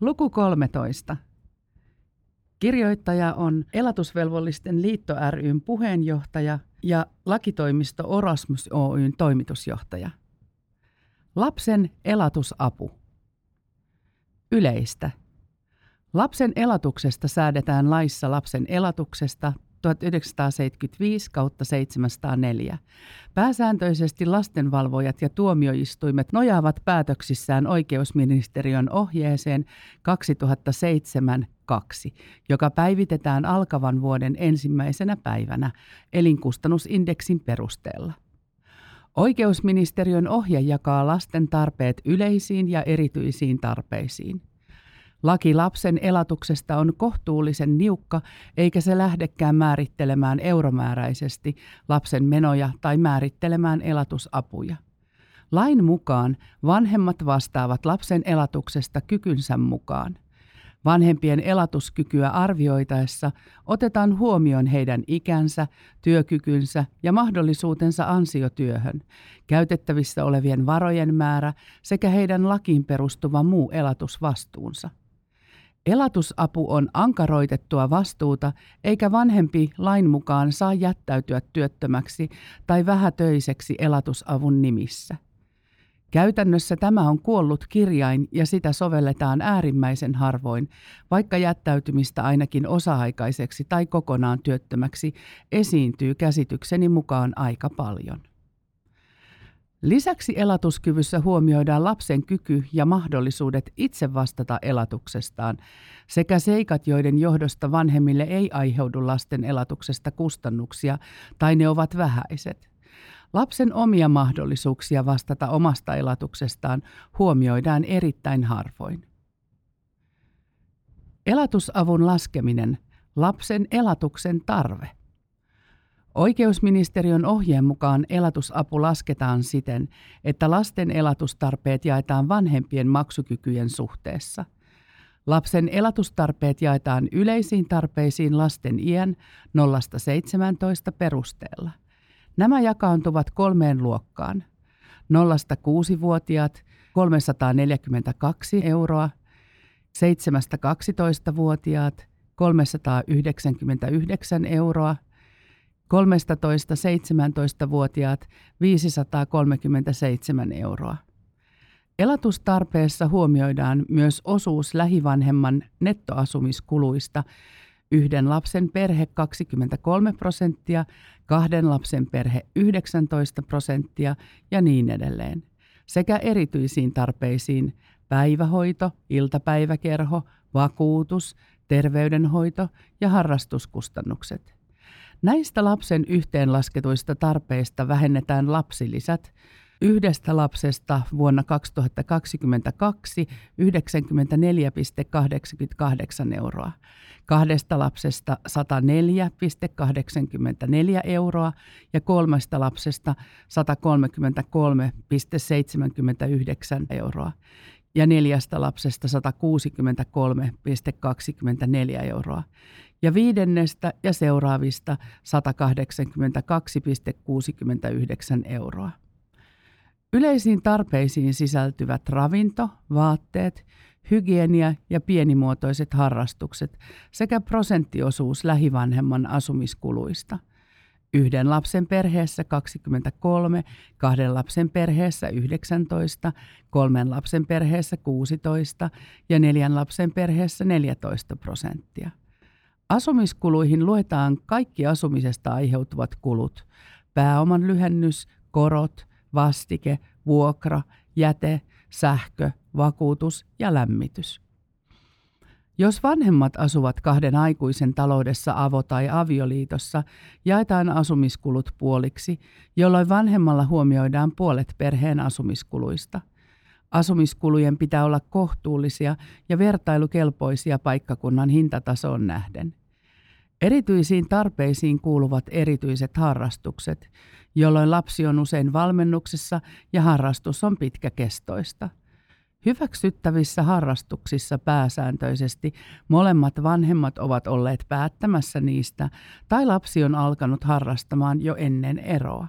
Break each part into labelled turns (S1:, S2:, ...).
S1: Luku 13. Kirjoittaja on Elatusvelvollisten liitto ryn puheenjohtaja ja lakitoimisto Orasmus Oyn toimitusjohtaja. Lapsen elatusapu. Yleistä. Lapsen elatuksesta säädetään laissa lapsen elatuksesta 1975 kautta 704. Pääsääntöisesti lastenvalvojat ja tuomioistuimet nojaavat päätöksissään oikeusministeriön ohjeeseen 2007 2, joka päivitetään alkavan vuoden ensimmäisenä päivänä elinkustannusindeksin perusteella. Oikeusministeriön ohje jakaa lasten tarpeet yleisiin ja erityisiin tarpeisiin. Laki lapsen elatuksesta on kohtuullisen niukka, eikä se lähdekään määrittelemään euromääräisesti lapsen menoja tai määrittelemään elatusapuja. Lain mukaan vanhemmat vastaavat lapsen elatuksesta kykynsä mukaan. Vanhempien elatuskykyä arvioitaessa otetaan huomioon heidän ikänsä, työkykynsä ja mahdollisuutensa ansiotyöhön, käytettävissä olevien varojen määrä sekä heidän lakiin perustuva muu elatusvastuunsa. Elatusapu on ankaroitettua vastuuta, eikä vanhempi lain mukaan saa jättäytyä työttömäksi tai vähätöiseksi elatusavun nimissä. Käytännössä tämä on kuollut kirjain ja sitä sovelletaan äärimmäisen harvoin, vaikka jättäytymistä ainakin osa-aikaiseksi tai kokonaan työttömäksi esiintyy käsitykseni mukaan aika paljon. Lisäksi elatuskyvyssä huomioidaan lapsen kyky ja mahdollisuudet itse vastata elatuksestaan sekä seikat, joiden johdosta vanhemmille ei aiheudu lasten elatuksesta kustannuksia tai ne ovat vähäiset. Lapsen omia mahdollisuuksia vastata omasta elatuksestaan huomioidaan erittäin harvoin. Elatusavun laskeminen, lapsen elatuksen tarve. Oikeusministeriön ohjeen mukaan elatusapu lasketaan siten, että lasten elatustarpeet jaetaan vanhempien maksukykyjen suhteessa. Lapsen elatustarpeet jaetaan yleisiin tarpeisiin lasten iän 0-17 perusteella. Nämä jakaantuvat kolmeen luokkaan. 0-6-vuotiaat 342 euroa, 7-12-vuotiaat 399 euroa – 13-17-vuotiaat 537 euroa. Elatustarpeessa huomioidaan myös osuus lähivanhemman nettoasumiskuluista, yhden lapsen perhe 23 prosenttia, kahden lapsen perhe 19 prosenttia ja niin edelleen, sekä erityisiin tarpeisiin päivähoito, iltapäiväkerho, vakuutus, terveydenhoito ja harrastuskustannukset. Näistä lapsen yhteenlasketuista tarpeista vähennetään lapsilisät. Yhdestä lapsesta vuonna 2022 94,88 euroa, kahdesta lapsesta 104,84 euroa ja kolmesta lapsesta 133,79 euroa ja neljästä lapsesta 163,24 euroa ja viidennestä ja seuraavista 182,69 euroa. Yleisiin tarpeisiin sisältyvät ravinto, vaatteet, hygienia ja pienimuotoiset harrastukset sekä prosenttiosuus lähivanhemman asumiskuluista. Yhden lapsen perheessä 23, kahden lapsen perheessä 19, kolmen lapsen perheessä 16 ja neljän lapsen perheessä 14 prosenttia. Asumiskuluihin luetaan kaikki asumisesta aiheutuvat kulut, pääoman lyhennys, korot, vastike, vuokra, jäte, sähkö, vakuutus ja lämmitys. Jos vanhemmat asuvat kahden aikuisen taloudessa avo- tai avioliitossa, jaetaan asumiskulut puoliksi, jolloin vanhemmalla huomioidaan puolet perheen asumiskuluista – Asumiskulujen pitää olla kohtuullisia ja vertailukelpoisia paikkakunnan hintatasoon nähden. Erityisiin tarpeisiin kuuluvat erityiset harrastukset, jolloin lapsi on usein valmennuksessa ja harrastus on pitkäkestoista. Hyväksyttävissä harrastuksissa pääsääntöisesti molemmat vanhemmat ovat olleet päättämässä niistä tai lapsi on alkanut harrastamaan jo ennen eroa.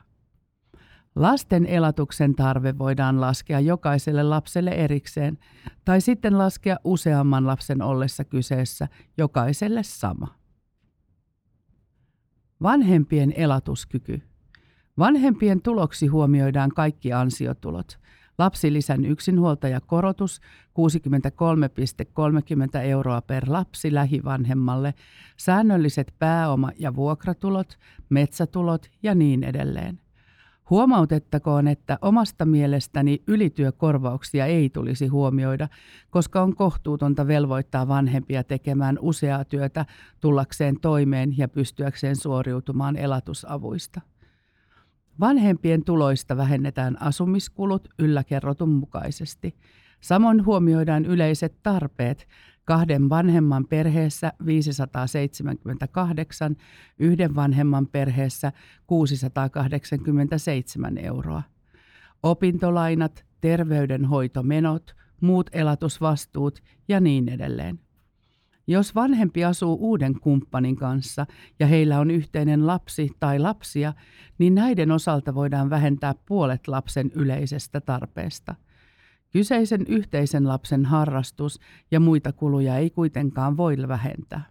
S1: Lasten elatuksen tarve voidaan laskea jokaiselle lapselle erikseen tai sitten laskea useamman lapsen ollessa kyseessä jokaiselle sama. Vanhempien elatuskyky. Vanhempien tuloksi huomioidaan kaikki ansiotulot. Lapsilisän yksinhuoltajakorotus 63,30 euroa per lapsi lähivanhemmalle, säännölliset pääoma- ja vuokratulot, metsätulot ja niin edelleen. Huomautettakoon, että omasta mielestäni ylityökorvauksia ei tulisi huomioida, koska on kohtuutonta velvoittaa vanhempia tekemään useaa työtä tullakseen toimeen ja pystyäkseen suoriutumaan elatusavuista. Vanhempien tuloista vähennetään asumiskulut ylläkerrotun mukaisesti. Samoin huomioidaan yleiset tarpeet, kahden vanhemman perheessä 578, yhden vanhemman perheessä 687 euroa. Opintolainat, terveydenhoitomenot, muut elatusvastuut ja niin edelleen. Jos vanhempi asuu uuden kumppanin kanssa ja heillä on yhteinen lapsi tai lapsia, niin näiden osalta voidaan vähentää puolet lapsen yleisestä tarpeesta – Kyseisen yhteisen lapsen harrastus ja muita kuluja ei kuitenkaan voi vähentää.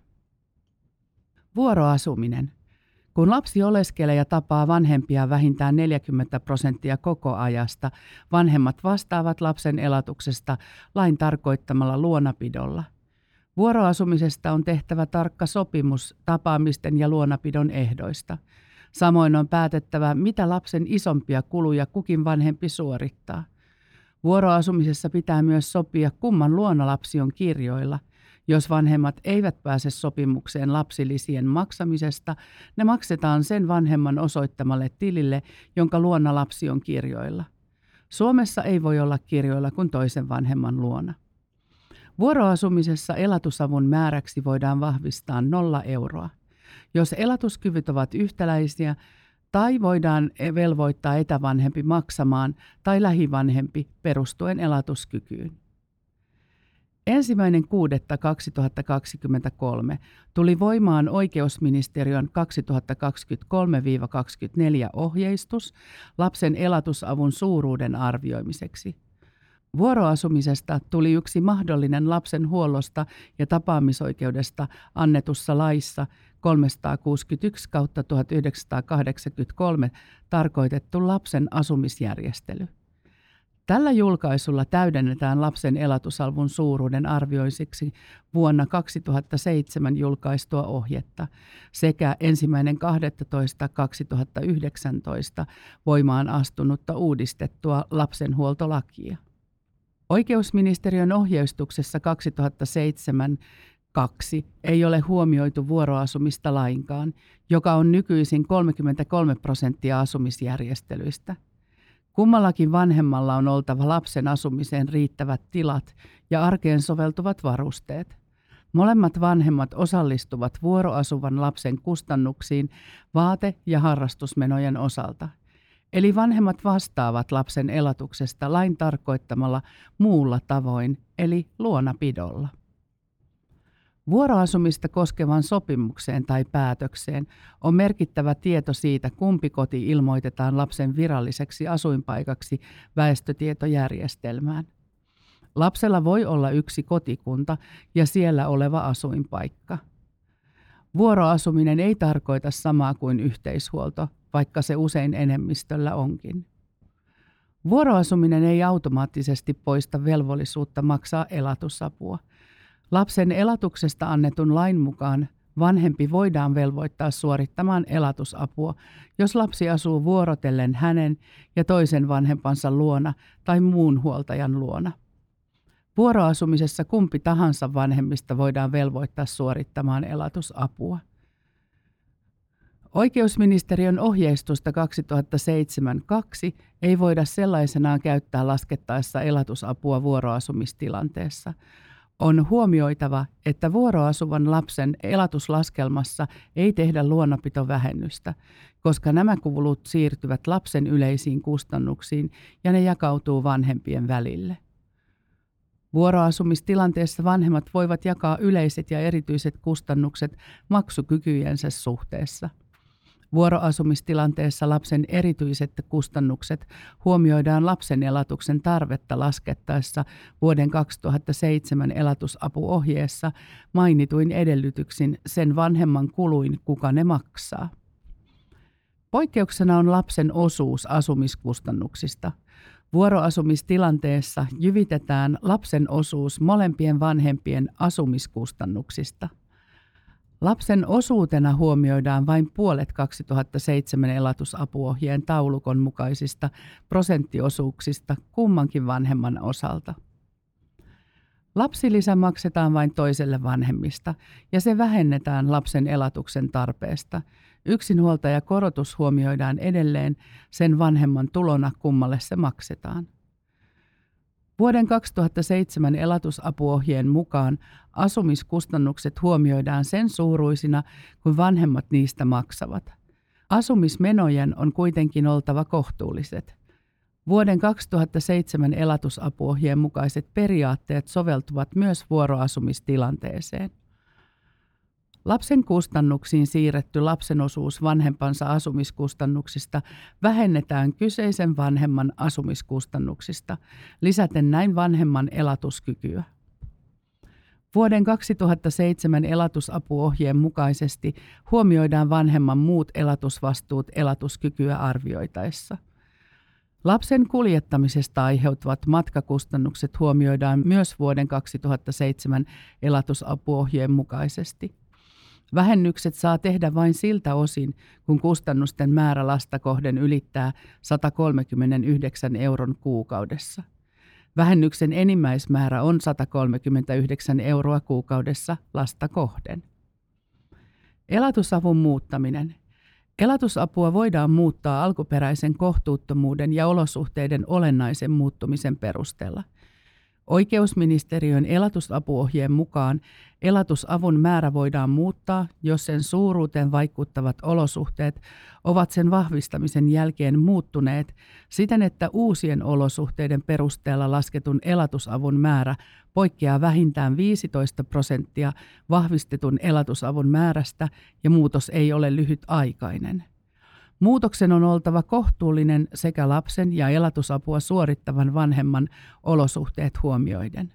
S1: Vuoroasuminen. Kun lapsi oleskelee ja tapaa vanhempia vähintään 40 prosenttia koko ajasta, vanhemmat vastaavat lapsen elatuksesta lain tarkoittamalla luonapidolla. Vuoroasumisesta on tehtävä tarkka sopimus tapaamisten ja luonapidon ehdoista. Samoin on päätettävä, mitä lapsen isompia kuluja kukin vanhempi suorittaa – Vuoroasumisessa pitää myös sopia, kumman luona lapsi on kirjoilla. Jos vanhemmat eivät pääse sopimukseen lapsilisien maksamisesta, ne maksetaan sen vanhemman osoittamalle tilille, jonka luona lapsi on kirjoilla. Suomessa ei voi olla kirjoilla kuin toisen vanhemman luona. Vuoroasumisessa elatusavun määräksi voidaan vahvistaa nolla euroa. Jos elatuskyvyt ovat yhtäläisiä, tai voidaan velvoittaa etävanhempi maksamaan tai lähivanhempi perustuen elatuskykyyn. Ensimmäinen 6.2023 tuli voimaan oikeusministeriön 2023-24 ohjeistus lapsen elatusavun suuruuden arvioimiseksi. Vuoroasumisesta tuli yksi mahdollinen lapsen huollosta ja tapaamisoikeudesta annetussa laissa 361 kautta 1983 tarkoitettu lapsen asumisjärjestely. Tällä julkaisulla täydennetään lapsen elatusalvun suuruuden arvioisiksi vuonna 2007 julkaistua ohjetta sekä ensimmäinen 12.2019 voimaan astunutta uudistettua lapsenhuoltolakia. Oikeusministeriön ohjeistuksessa 2007 Kaksi, ei ole huomioitu vuoroasumista lainkaan, joka on nykyisin 33 prosenttia asumisjärjestelyistä. Kummallakin vanhemmalla on oltava lapsen asumiseen riittävät tilat ja arkeen soveltuvat varusteet. Molemmat vanhemmat osallistuvat vuoroasuvan lapsen kustannuksiin vaate- ja harrastusmenojen osalta. Eli vanhemmat vastaavat lapsen elatuksesta lain tarkoittamalla muulla tavoin, eli luonapidolla. Vuoroasumista koskevan sopimukseen tai päätökseen on merkittävä tieto siitä, kumpi koti ilmoitetaan lapsen viralliseksi asuinpaikaksi väestötietojärjestelmään. Lapsella voi olla yksi kotikunta ja siellä oleva asuinpaikka. Vuoroasuminen ei tarkoita samaa kuin yhteishuolto, vaikka se usein enemmistöllä onkin. Vuoroasuminen ei automaattisesti poista velvollisuutta maksaa elatusapua – Lapsen elatuksesta annetun lain mukaan vanhempi voidaan velvoittaa suorittamaan elatusapua, jos lapsi asuu vuorotellen hänen ja toisen vanhempansa luona tai muun huoltajan luona. Vuoroasumisessa kumpi tahansa vanhemmista voidaan velvoittaa suorittamaan elatusapua. Oikeusministeriön ohjeistusta 2007-2 ei voida sellaisenaan käyttää laskettaessa elatusapua vuoroasumistilanteessa – on huomioitava, että vuoroasuvan lapsen elatuslaskelmassa ei tehdä luonnopitovähennystä, koska nämä kulut siirtyvät lapsen yleisiin kustannuksiin ja ne jakautuu vanhempien välille. Vuoroasumistilanteessa vanhemmat voivat jakaa yleiset ja erityiset kustannukset maksukykyjensä suhteessa. Vuoroasumistilanteessa lapsen erityiset kustannukset huomioidaan lapsen elatuksen tarvetta laskettaessa vuoden 2007 elatusapuohjeessa mainituin edellytyksin sen vanhemman kuluin, kuka ne maksaa. Poikkeuksena on lapsen osuus asumiskustannuksista. Vuoroasumistilanteessa jyvitetään lapsen osuus molempien vanhempien asumiskustannuksista. Lapsen osuutena huomioidaan vain puolet 2007 elatusapuohjeen taulukon mukaisista prosenttiosuuksista kummankin vanhemman osalta. Lapsilisä maksetaan vain toiselle vanhemmista ja se vähennetään lapsen elatuksen tarpeesta. Yksinhuoltajakorotus huomioidaan edelleen sen vanhemman tulona, kummalle se maksetaan. Vuoden 2007 elatusapuohjeen mukaan asumiskustannukset huomioidaan sen suuruisina, kuin vanhemmat niistä maksavat. Asumismenojen on kuitenkin oltava kohtuulliset. Vuoden 2007 elatusapuohjeen mukaiset periaatteet soveltuvat myös vuoroasumistilanteeseen. Lapsen kustannuksiin siirretty lapsen osuus vanhempansa asumiskustannuksista vähennetään kyseisen vanhemman asumiskustannuksista, lisäten näin vanhemman elatuskykyä. Vuoden 2007 elatusapuohjeen mukaisesti huomioidaan vanhemman muut elatusvastuut elatuskykyä arvioitaessa. Lapsen kuljettamisesta aiheutuvat matkakustannukset huomioidaan myös vuoden 2007 elatusapuohjeen mukaisesti. Vähennykset saa tehdä vain siltä osin, kun kustannusten määrä lasta kohden ylittää 139 euron kuukaudessa. Vähennyksen enimmäismäärä on 139 euroa kuukaudessa lasta kohden. Elatusavun muuttaminen. Elatusapua voidaan muuttaa alkuperäisen kohtuuttomuuden ja olosuhteiden olennaisen muuttumisen perusteella – Oikeusministeriön elatusapuohjeen mukaan elatusavun määrä voidaan muuttaa, jos sen suuruuteen vaikuttavat olosuhteet ovat sen vahvistamisen jälkeen muuttuneet siten, että uusien olosuhteiden perusteella lasketun elatusavun määrä poikkeaa vähintään 15 prosenttia vahvistetun elatusavun määrästä ja muutos ei ole lyhytaikainen. Muutoksen on oltava kohtuullinen sekä lapsen ja elatusapua suorittavan vanhemman olosuhteet huomioiden.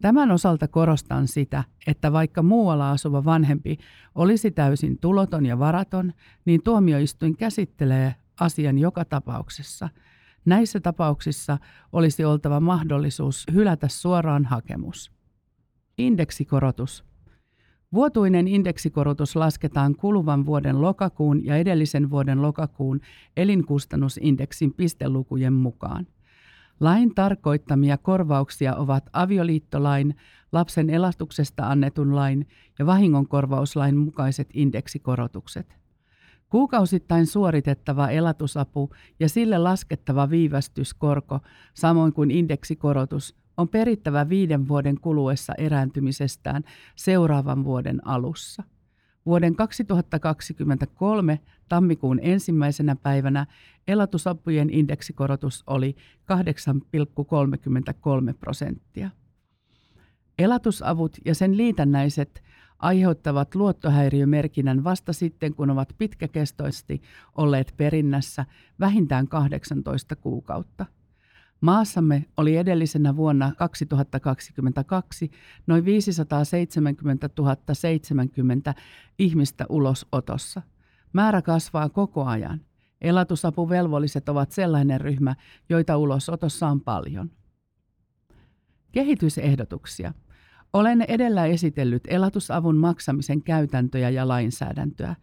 S1: Tämän osalta korostan sitä, että vaikka muualla asuva vanhempi olisi täysin tuloton ja varaton, niin tuomioistuin käsittelee asian joka tapauksessa. Näissä tapauksissa olisi oltava mahdollisuus hylätä suoraan hakemus. Indeksikorotus. Vuotuinen indeksikorotus lasketaan kuluvan vuoden lokakuun ja edellisen vuoden lokakuun elinkustannusindeksin pistelukujen mukaan. Lain tarkoittamia korvauksia ovat avioliittolain, lapsen elastuksesta annetun lain ja vahingonkorvauslain mukaiset indeksikorotukset. Kuukausittain suoritettava elatusapu ja sille laskettava viivästyskorko, samoin kuin indeksikorotus, on perittävä viiden vuoden kuluessa erääntymisestään seuraavan vuoden alussa. Vuoden 2023 tammikuun ensimmäisenä päivänä elatusapujen indeksikorotus oli 8,33 prosenttia. Elatusavut ja sen liitännäiset aiheuttavat luottohäiriömerkinnän vasta sitten, kun ovat pitkäkestoisesti olleet perinnässä vähintään 18 kuukautta. Maassamme oli edellisenä vuonna 2022 noin 570 070 ihmistä ulosotossa. Määrä kasvaa koko ajan. Elatusapuvelvolliset ovat sellainen ryhmä, joita ulosotossa on paljon. Kehitysehdotuksia. Olen edellä esitellyt elatusavun maksamisen käytäntöjä ja lainsäädäntöä.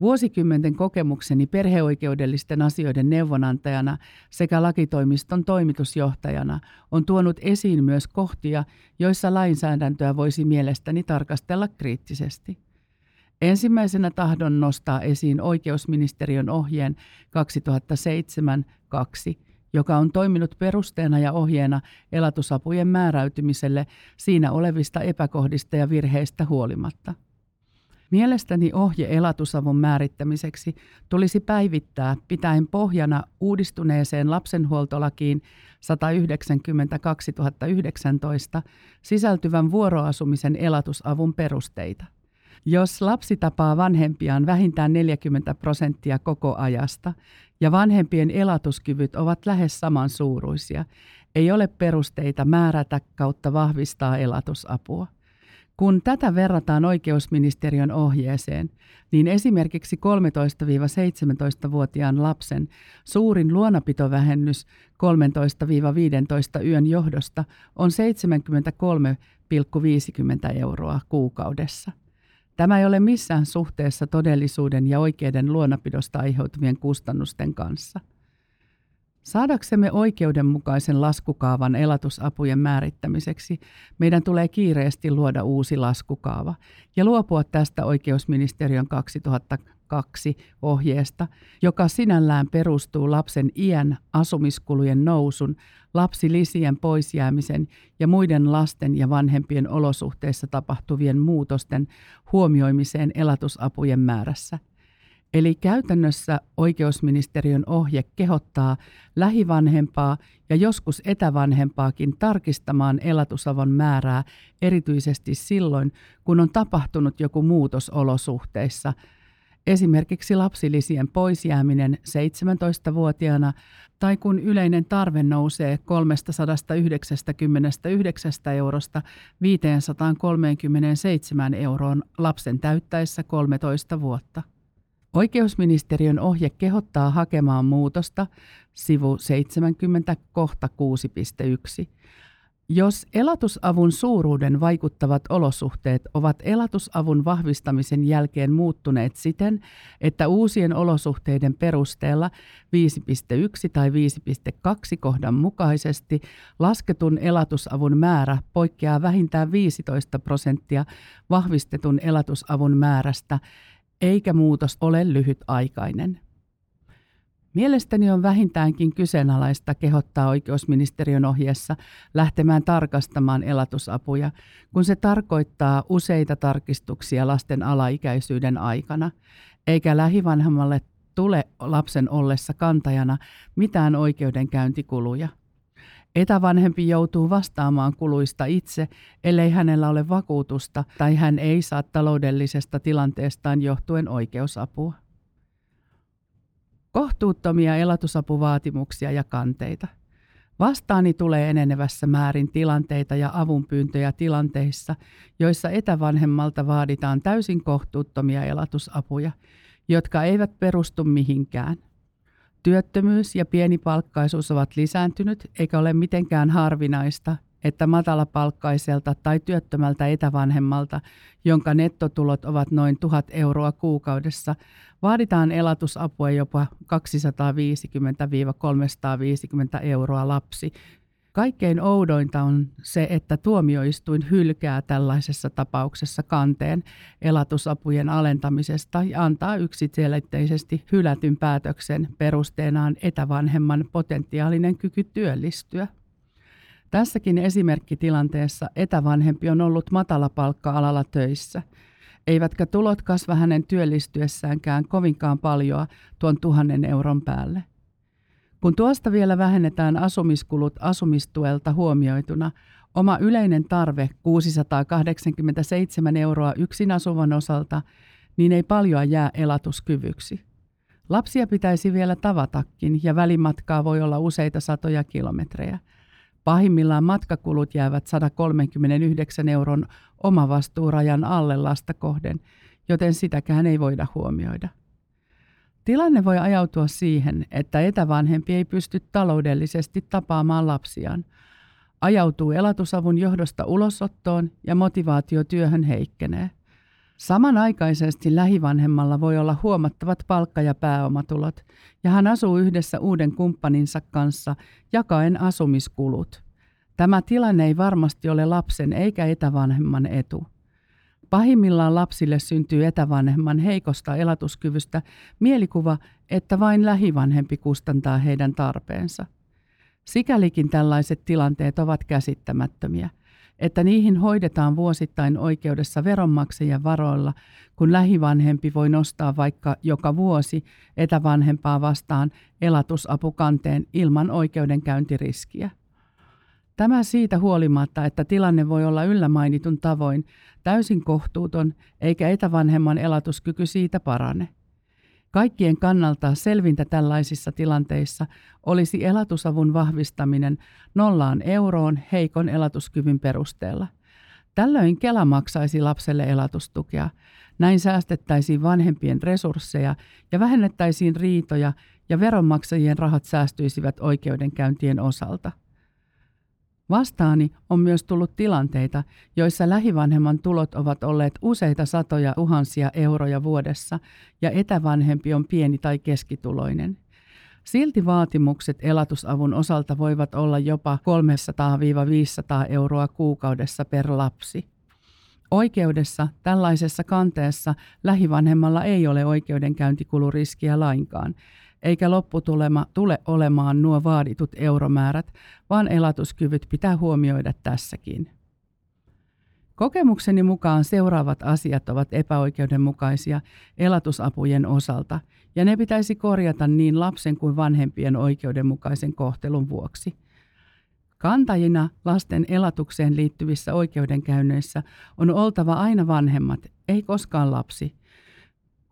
S1: Vuosikymmenten kokemukseni perheoikeudellisten asioiden neuvonantajana sekä lakitoimiston toimitusjohtajana on tuonut esiin myös kohtia, joissa lainsäädäntöä voisi mielestäni tarkastella kriittisesti. Ensimmäisenä tahdon nostaa esiin oikeusministeriön ohjeen 2007-2, joka on toiminut perusteena ja ohjeena elatusapujen määräytymiselle siinä olevista epäkohdista ja virheistä huolimatta. Mielestäni ohje elatusavun määrittämiseksi tulisi päivittää pitäen pohjana uudistuneeseen lapsenhuoltolakiin 190-2019 sisältyvän vuoroasumisen elatusavun perusteita. Jos lapsi tapaa vanhempiaan vähintään 40 prosenttia koko ajasta ja vanhempien elatuskyvyt ovat lähes samansuuruisia, ei ole perusteita määrätä kautta vahvistaa elatusapua. Kun tätä verrataan oikeusministeriön ohjeeseen, niin esimerkiksi 13-17-vuotiaan lapsen suurin luonapitovähennys 13-15 yön johdosta on 73,50 euroa kuukaudessa. Tämä ei ole missään suhteessa todellisuuden ja oikeiden luonapidosta aiheutuvien kustannusten kanssa – Saadaksemme oikeudenmukaisen laskukaavan elatusapujen määrittämiseksi, meidän tulee kiireesti luoda uusi laskukaava ja luopua tästä oikeusministeriön 2002 ohjeesta, joka sinällään perustuu lapsen iän, asumiskulujen nousun, lapsilisien poisjäämisen ja muiden lasten ja vanhempien olosuhteissa tapahtuvien muutosten huomioimiseen elatusapujen määrässä – Eli käytännössä oikeusministeriön ohje kehottaa lähivanhempaa ja joskus etävanhempaakin tarkistamaan elatusavon määrää erityisesti silloin, kun on tapahtunut joku muutos olosuhteissa, esimerkiksi lapsilisien poisjääminen 17-vuotiaana tai kun yleinen tarve nousee 399 eurosta 537 euroon lapsen täyttäessä 13 vuotta. Oikeusministeriön ohje kehottaa hakemaan muutosta sivu 70 kohta 6.1. Jos elatusavun suuruuden vaikuttavat olosuhteet ovat elatusavun vahvistamisen jälkeen muuttuneet siten, että uusien olosuhteiden perusteella 5.1 tai 5.2 kohdan mukaisesti lasketun elatusavun määrä poikkeaa vähintään 15 prosenttia vahvistetun elatusavun määrästä, eikä muutos ole lyhytaikainen. Mielestäni on vähintäänkin kyseenalaista kehottaa oikeusministeriön ohjeessa lähtemään tarkastamaan elatusapuja, kun se tarkoittaa useita tarkistuksia lasten alaikäisyyden aikana, eikä lähivanhemmalle tule lapsen ollessa kantajana mitään oikeudenkäyntikuluja. Etävanhempi joutuu vastaamaan kuluista itse, ellei hänellä ole vakuutusta tai hän ei saa taloudellisesta tilanteestaan johtuen oikeusapua. Kohtuuttomia elatusapuvaatimuksia ja kanteita. Vastaani tulee enenevässä määrin tilanteita ja avunpyyntöjä tilanteissa, joissa etävanhemmalta vaaditaan täysin kohtuuttomia elatusapuja, jotka eivät perustu mihinkään. Työttömyys ja pienipalkkaisuus ovat lisääntynyt, eikä ole mitenkään harvinaista, että matalapalkkaiselta tai työttömältä etävanhemmalta, jonka nettotulot ovat noin 1000 euroa kuukaudessa, vaaditaan elatusapua jopa 250-350 euroa lapsi, Kaikkein oudointa on se, että tuomioistuin hylkää tällaisessa tapauksessa kanteen elatusapujen alentamisesta ja antaa yksiselitteisesti hylätyn päätöksen perusteenaan etävanhemman potentiaalinen kyky työllistyä. Tässäkin esimerkkitilanteessa etävanhempi on ollut matalapalkka-alalla töissä, eivätkä tulot kasva hänen työllistyessäänkään kovinkaan paljon tuon tuhannen euron päälle – kun tuosta vielä vähennetään asumiskulut asumistuelta huomioituna, oma yleinen tarve 687 euroa yksin asuvan osalta, niin ei paljon jää elatuskyvyksi. Lapsia pitäisi vielä tavatakin ja välimatkaa voi olla useita satoja kilometrejä. Pahimmillaan matkakulut jäävät 139 euron omavastuurajan alle lasta kohden, joten sitäkään ei voida huomioida. Tilanne voi ajautua siihen, että etävanhempi ei pysty taloudellisesti tapaamaan lapsiaan. Ajautuu elatusavun johdosta ulosottoon ja motivaatio työhön heikkenee. Samanaikaisesti lähivanhemmalla voi olla huomattavat palkka- ja pääomatulot, ja hän asuu yhdessä uuden kumppaninsa kanssa jakaen asumiskulut. Tämä tilanne ei varmasti ole lapsen eikä etävanhemman etu. Pahimmillaan lapsille syntyy etävanhemman heikosta elatuskyvystä mielikuva, että vain lähivanhempi kustantaa heidän tarpeensa. Sikälikin tällaiset tilanteet ovat käsittämättömiä, että niihin hoidetaan vuosittain oikeudessa veronmaksajien varoilla, kun lähivanhempi voi nostaa vaikka joka vuosi etävanhempaa vastaan elatusapukanteen ilman oikeudenkäyntiriskiä. Tämä siitä huolimatta, että tilanne voi olla yllä mainitun tavoin täysin kohtuuton, eikä etävanhemman elatuskyky siitä parane. Kaikkien kannalta selvintä tällaisissa tilanteissa olisi elatusavun vahvistaminen nollaan euroon heikon elatuskyvyn perusteella. Tällöin Kela maksaisi lapselle elatustukea. Näin säästettäisiin vanhempien resursseja ja vähennettäisiin riitoja ja veronmaksajien rahat säästyisivät oikeudenkäyntien osalta. Vastaani on myös tullut tilanteita, joissa lähivanhemman tulot ovat olleet useita satoja tuhansia euroja vuodessa ja etävanhempi on pieni tai keskituloinen. Silti vaatimukset elatusavun osalta voivat olla jopa 300-500 euroa kuukaudessa per lapsi. Oikeudessa tällaisessa kanteessa lähivanhemmalla ei ole oikeudenkäyntikuluriskiä lainkaan, eikä lopputulema tule olemaan nuo vaaditut euromäärät, vaan elatuskyvyt pitää huomioida tässäkin. Kokemukseni mukaan seuraavat asiat ovat epäoikeudenmukaisia elatusapujen osalta, ja ne pitäisi korjata niin lapsen kuin vanhempien oikeudenmukaisen kohtelun vuoksi. Kantajina lasten elatukseen liittyvissä oikeudenkäynneissä on oltava aina vanhemmat, ei koskaan lapsi –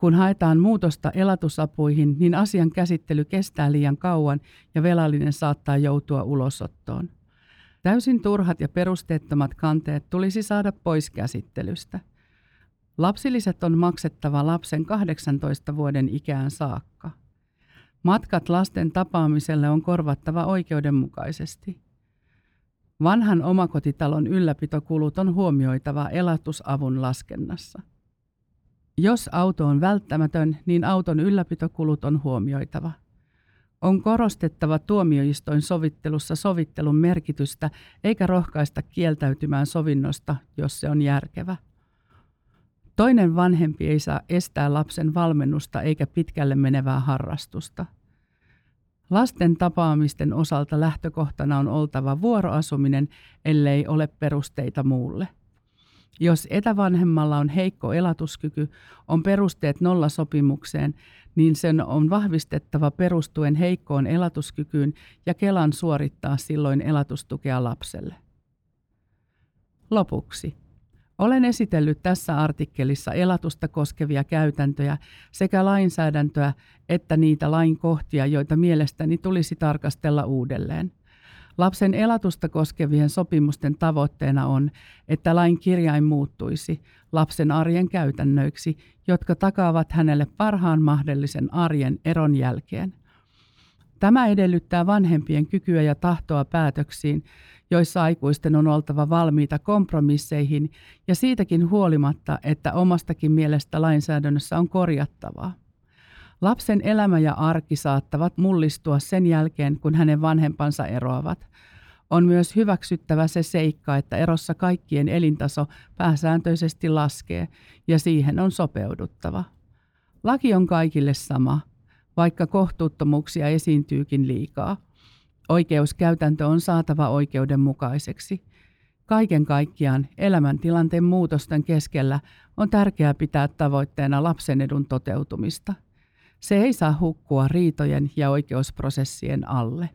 S1: kun haetaan muutosta elatusapuihin, niin asian käsittely kestää liian kauan ja velallinen saattaa joutua ulosottoon. Täysin turhat ja perusteettomat kanteet tulisi saada pois käsittelystä. Lapsilliset on maksettava lapsen 18 vuoden ikään saakka. Matkat lasten tapaamiselle on korvattava oikeudenmukaisesti. Vanhan omakotitalon ylläpitokulut on huomioitava elatusavun laskennassa. Jos auto on välttämätön, niin auton ylläpitokulut on huomioitava. On korostettava tuomioistoin sovittelussa sovittelun merkitystä eikä rohkaista kieltäytymään sovinnosta, jos se on järkevä. Toinen vanhempi ei saa estää lapsen valmennusta eikä pitkälle menevää harrastusta. Lasten tapaamisten osalta lähtökohtana on oltava vuoroasuminen, ellei ole perusteita muulle. Jos etävanhemmalla on heikko elatuskyky, on perusteet nollasopimukseen, niin sen on vahvistettava perustuen heikkoon elatuskykyyn ja Kelan suorittaa silloin elatustukea lapselle. Lopuksi. Olen esitellyt tässä artikkelissa elatusta koskevia käytäntöjä sekä lainsäädäntöä että niitä lainkohtia, joita mielestäni tulisi tarkastella uudelleen – Lapsen elatusta koskevien sopimusten tavoitteena on, että lain kirjain muuttuisi lapsen arjen käytännöiksi, jotka takaavat hänelle parhaan mahdollisen arjen eron jälkeen. Tämä edellyttää vanhempien kykyä ja tahtoa päätöksiin, joissa aikuisten on oltava valmiita kompromisseihin ja siitäkin huolimatta, että omastakin mielestä lainsäädännössä on korjattavaa. Lapsen elämä ja arki saattavat mullistua sen jälkeen, kun hänen vanhempansa eroavat. On myös hyväksyttävä se seikka, että erossa kaikkien elintaso pääsääntöisesti laskee ja siihen on sopeuduttava. Laki on kaikille sama, vaikka kohtuuttomuuksia esiintyykin liikaa. Oikeuskäytäntö on saatava oikeudenmukaiseksi. Kaiken kaikkiaan elämäntilanteen muutosten keskellä on tärkeää pitää tavoitteena lapsen edun toteutumista – se ei saa hukkua riitojen ja oikeusprosessien alle.